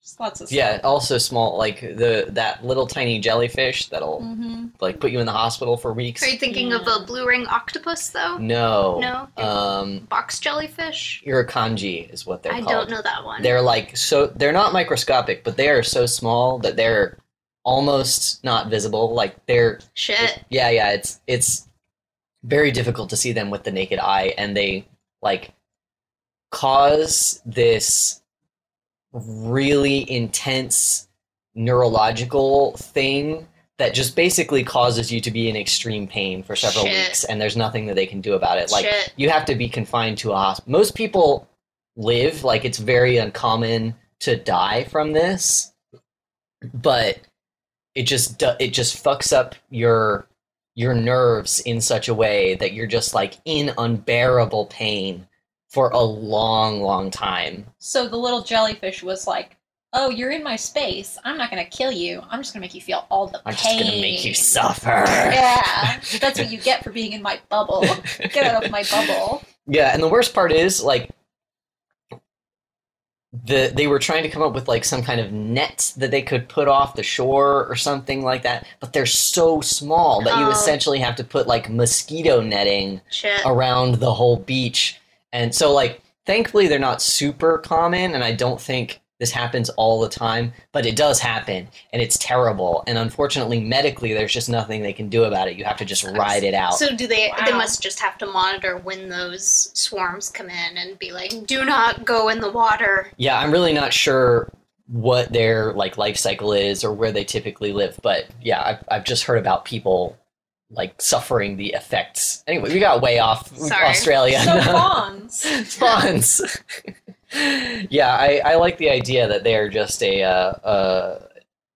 Just lots of yeah, also small like the that little tiny jellyfish that'll hmm like put you in the hospital for weeks. Are you thinking of Yeah. a blue ring octopus though? No. No? Um, Box jellyfish? irukandji is what they're called. I called. don't know that one. They're like so they're not microscopic, but they are so small that they're almost not visible. Like they're Shit. yeah, yeah, it's it's very difficult to see them with the naked eye and they like cause this really intense neurological thing that just basically causes you to be in extreme pain for several Shit. weeks and there's nothing that they can do about it. Like Shit. you have to be confined to a hospital. Most people live like it's very uncommon to die from this, but it just it just fucks up your your nerves in such a way that you're just like in unbearable pain for a long, long time. So the little jellyfish was like, "Oh, you're in my space. I'm not gonna kill you. I'm just gonna make you feel all the pain. I'm just gonna make you suffer. Yeah, that's what you get for being in my bubble. Get out of my bubble. Yeah, and the worst part is like the they were trying to come up with like some kind of net that they could put off the shore or something like that, but they're so small that you Oh. essentially have to put like mosquito netting Shit. around the whole beach. And so like thankfully they're not super common and I don't think this happens all the time, but it does happen and it's terrible. And unfortunately medically there's just nothing they can do about it. You have to just ride it out. So do they? They must just have to monitor when those swarms come in and be like, "Do not go in the water." Yeah, I'm really not sure what their like life cycle is or where they typically live, but yeah, I've I've just heard about people like suffering the effects. Anyway, we got way off Sorry. Australia. So fauns. Fauns. yeah, I, I like the idea that they are just a uh, uh,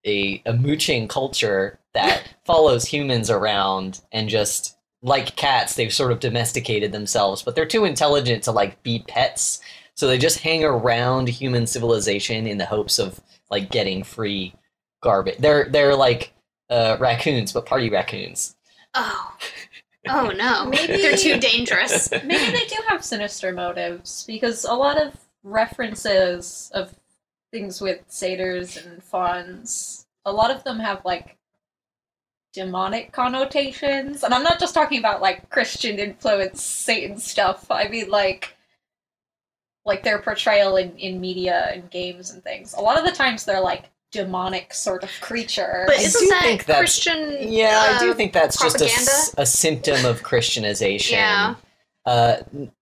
a a mooching culture that follows humans around and just like cats, they've sort of domesticated themselves, but they're too intelligent to like be pets. So they just hang around human civilization in the hopes of like getting free garbage. They're they're like uh, raccoons, but party raccoons. Oh. Oh no. Maybe- they're too dangerous. Maybe they do have sinister motives because a lot of references of things with satyrs and fauns, a lot of them have like demonic connotations. And I'm not just talking about like Christian influence Satan stuff. I mean like like their portrayal in, in media and games and things. A lot of the times they're like demonic sort of creature. But I isn't do that think that's- Christian? Yeah, I do uh, think that's just a, propaganda? s- a symptom of Christianization. Yeah. Uh,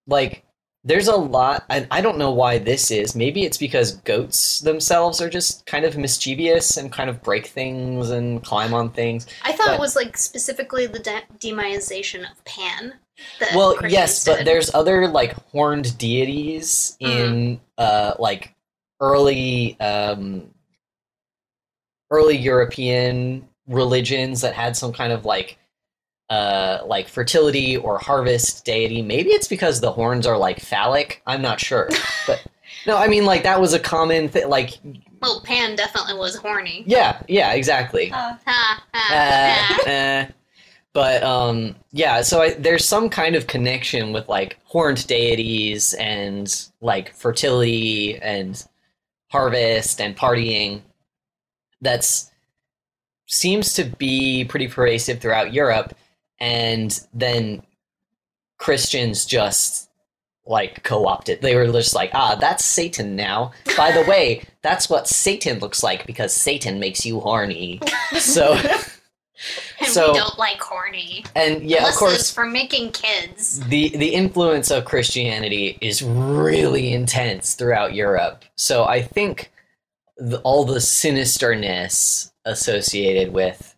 like, there's a lot. I, I don't know why this is. Maybe it's because goats themselves are just kind of mischievous and kind of break things and climb on things. I thought but- it was like specifically the de- demonization of Pan. That well, Christians yes, but there's other like horned deities in uh like early um early European religions that had some kind of like uh like fertility or harvest deity. Maybe it's because the horns are like phallic. I'm not sure. But no, I mean like that was a common thing like Well, Pan definitely was horny. yeah, yeah, exactly. Uh, Ha, ha, Uh, ha. eh. But um, yeah, so I, there's some kind of connection with like horned deities and like fertility and harvest and partying. That's seems to be pretty pervasive throughout Europe, and then Christians just like co-opted. They were just like, ah, that's Satan now. By the way, that's what Satan looks like because Satan makes you horny. So. and so- we don't like horny. And yeah, Unless of course, for making kids. the the influence of Christianity is really intense throughout Europe. So I think the, all the sinisterness associated with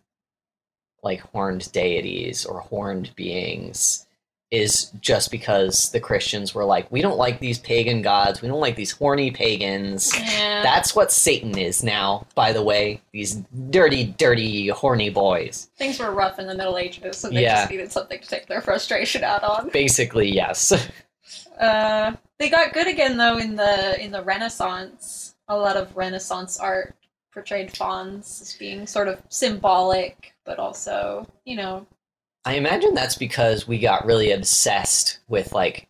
like horned deities or horned beings is just because the Christians were like, we don't like these pagan gods, we don't like these horny pagans. yeah. That's what Satan is now, by the way. These dirty, dirty, horny boys. Things were rough in the Middle Ages, so they Yeah. just needed something to take their frustration out on. Basically, yes. Uh, they got good again though in the in the Renaissance. A lot of Renaissance art portrayed fauns as being sort of symbolic, but also you know I imagine that's because we got really obsessed with like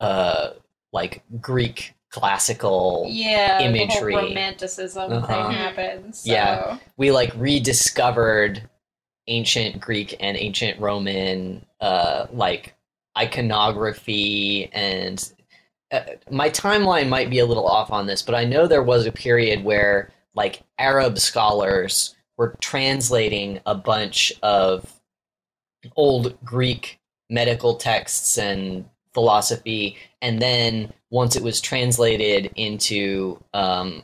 uh like Greek classical Yeah, imagery. the whole romanticism Uh-huh. thing happens. So. Yeah. we like rediscovered ancient Greek and ancient Roman uh like iconography and uh, my timeline might be a little off on this, but I know there was a period where like Arab scholars were translating a bunch of old Greek medical texts and philosophy, and then once it was translated into um,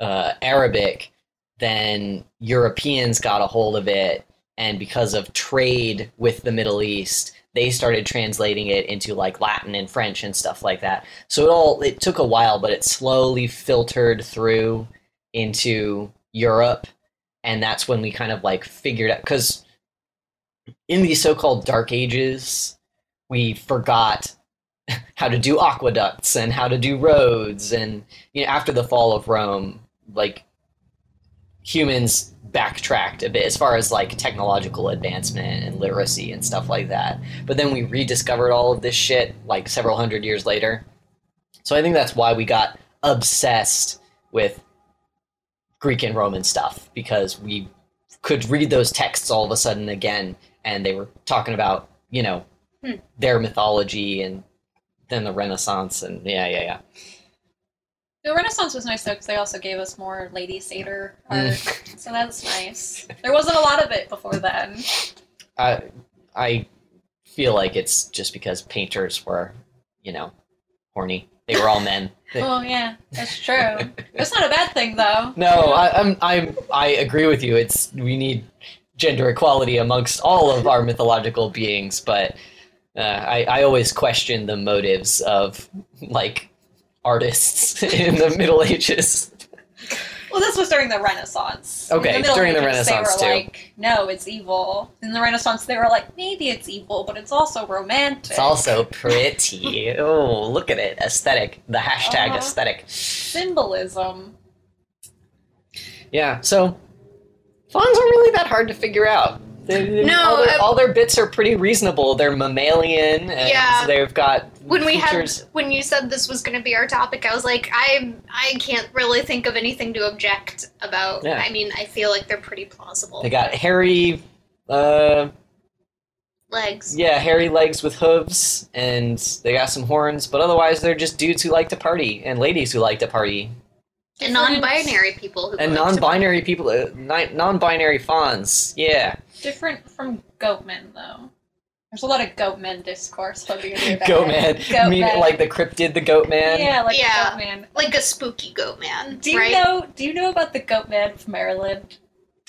uh, Arabic, then Europeans got a hold of it, and because of trade with the Middle East, they started translating it into like Latin and French and stuff like that. So it all it took a while, but it slowly filtered through into Europe, and that's when we kind of like figured out because in these so-called Dark Ages, we forgot how to do aqueducts and how to do roads, and you know after the fall of Rome, like humans backtracked a bit as far as like technological advancement and literacy and stuff like that. But then we rediscovered all of this shit like several hundred years later. So I think that's why we got obsessed with Greek and Roman stuff because we could read those texts all of a sudden again and they were talking about, you know, Hmm. their mythology and then the Renaissance and yeah, yeah, yeah. The Renaissance was nice though because they also gave us more Lady Satyr art, Mm. so that's nice. There wasn't a lot of it before then. I I feel like it's just because painters were, you know, horny. They were all men. They- Oh yeah, that's true. That's not a bad thing though. no, I, I'm I'm I agree with you. It's we need gender equality amongst all of our mythological beings, but uh, I I always question the motives of like artists in the Middle Ages. Well, this was during the Renaissance. Okay, the during the Renaissance, they too. were like, "No, it's evil." In the Renaissance, they were like, "Maybe it's evil, but it's also romantic." It's also pretty. Oh, look at it, aesthetic. The hashtag Uh-huh. aesthetic. symbolism. Yeah, so fauns aren't really that hard to figure out. They, No, all their, uh, all their bits are pretty reasonable. They're mammalian, and Yeah. they've got when we features. had when you said this was going to be our topic, I was like, I I can't really think of anything to object about. Yeah. I mean, I feel like they're pretty plausible. They got hairy, uh, legs. yeah, hairy legs with hooves, and they got some horns. But otherwise, they're just dudes who like to party and ladies who like to party And non-binary people who and non-binary people, uh, non-binary fauns. Yeah, Different from goatmen, though. There's a lot of goatmen discourse floating in your goat man. Goat mean man. like the cryptid, the goat man. Yeah, like Yeah. the goatman. like a spooky goat man. Do you right? know? Do you know about the goatman from Maryland?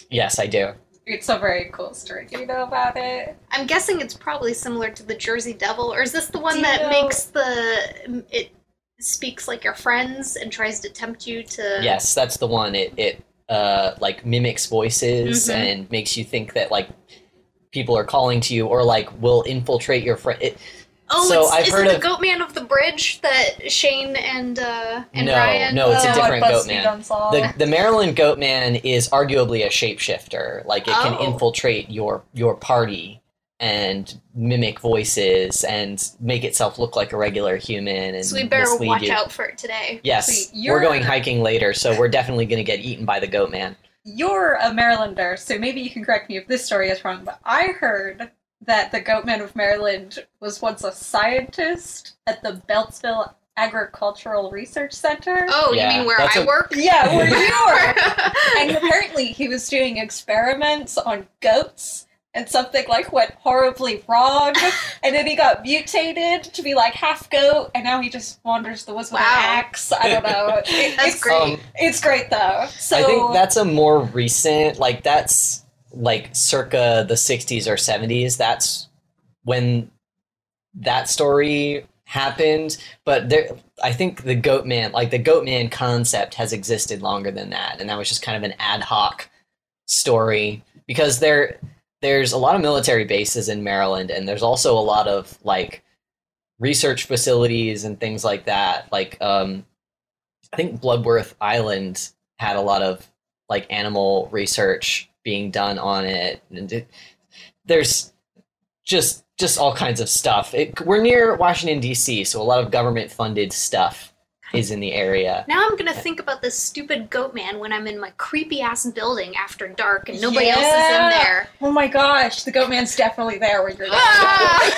Yes, I do. It's a very cool story. Do you know about it? I'm guessing it's probably similar to the Jersey Devil, or is this the one that know- makes the it speaks like your friends and tries to tempt you to? Yes, that's the one. It it uh like mimics voices Mhm. and makes you think that like people are calling to you or like will infiltrate your friend. It, Oh, So it's, I've is heard it the goat man of the bridge that Shane and uh and No, Ryan? no, it's a Oh, different like goat man. The the Maryland goat man is arguably a shapeshifter. Like it can Oh. infiltrate your your party and mimic voices and make itself look like a regular human and So we better watch you. out for it today. Yes, See, we're you're- going hiking later, so we're definitely going to get eaten by the goat man. You're a Marylander, so maybe you can correct me if this story is wrong, but I heard that the Goatman of Maryland was once a scientist at the Beltsville Agricultural Research Center. Oh, Yeah, you mean where that's I a- work? Yeah, where you work. and apparently he was doing experiments on goats and something like went horribly wrong and then he got mutated to be like half goat and now he just wanders the woods with Wow. an axe i don't know It- That's it's, great. Um, it's great though so I think that's a more recent, like that's like circa the 60s or 70s. That's when that story happened. But there, I think the goat man, like the goat man concept, has existed longer than that, and that was just kind of an ad hoc story because there, there's a lot of military bases in Maryland, and there's also a lot of like research facilities and things like that. Like, um, I think Bloodsworth Island had a lot of like animal research being done on it and it, there's just just all kinds of stuff. It, we're near Washington D.C., so a lot of government funded stuff is in the area. Now I'm gonna think about this stupid goat man when I'm in my creepy ass building after dark and nobody else is in there. Oh my gosh, the goat man's definitely there when you're there. Ah!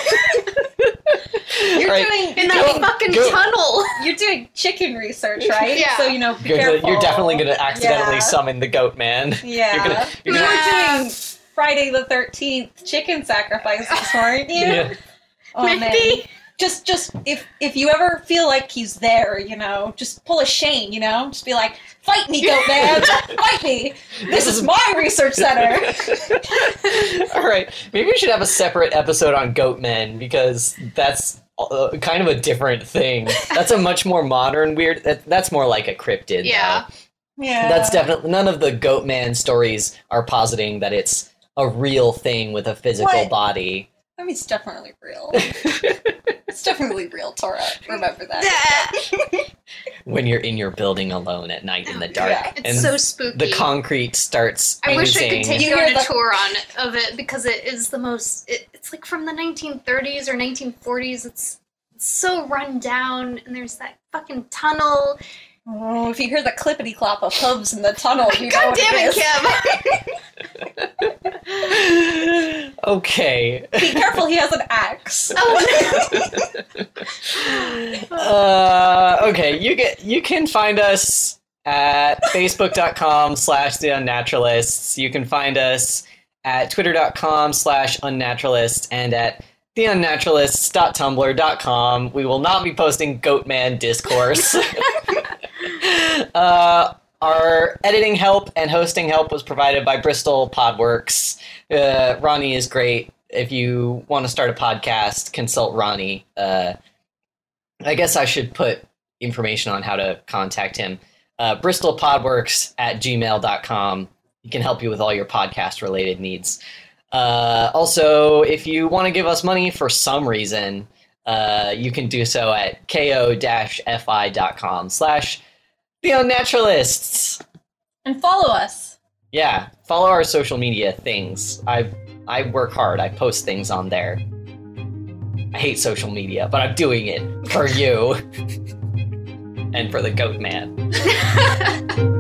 You're All right. doing in that Go- fucking go- tunnel. you're doing chicken research, right? Yeah. So you know, be You're, careful. you're definitely going to accidentally Yeah. summon the goat man. Yeah. You're gonna- you're gonna- were doing Friday the Thirteenth chicken sacrifices, weren't you? Yeah. Oh man. Maybe. Just, just if if you ever feel like he's there, you know, just pull a Shane, you know, just be like, "Fight me, goat man, fight me! This is my research center." All right, maybe we should have a separate episode on goat men because that's uh, kind of a different thing. That's a much more modern weird. That, that's more like a cryptid. though. Yeah. Yeah, That's definitely none of the goat man stories are positing that it's a real thing with a physical What? body. I mean, it's definitely real. it's definitely real, Tora. Remember that. when you're in your building alone at night in the dark Yeah. It's and so spooky. the concrete starts I wish I could take You you on a the- tour on of it because it is the most. It, it's like from the 1930s or 1940s. It's, it's so run down, and there's that fucking tunnel. Oh, if you hear the clippity clop of hooves in the tunnel, you know God what damn it it, is. Kim! okay. Be careful, he has an axe. oh, uh, okay, you get you can find us at facebook.com slash the unnaturalists. You can find us at twitter.com slash unnaturalists and at theunnaturalists.tumblr.com. We will not be posting Goatman discourse. uh, our editing help and hosting help was provided by Bristol Podworks. Uh, Ronnie is great. If you want to start a podcast, consult Ronnie. Uh, I guess I should put information on how to contact him. Uh, BristolPodworks at gmail.com. He can help you with all your podcast related needs. Uh, also, if you want to give us money for some reason, uh, you can do so at ko-fi.com slash the unnaturalists. And follow us. Yeah, follow our social media things. I I work hard. I post things on there. I hate social media, but I'm doing it for you and for the goat man.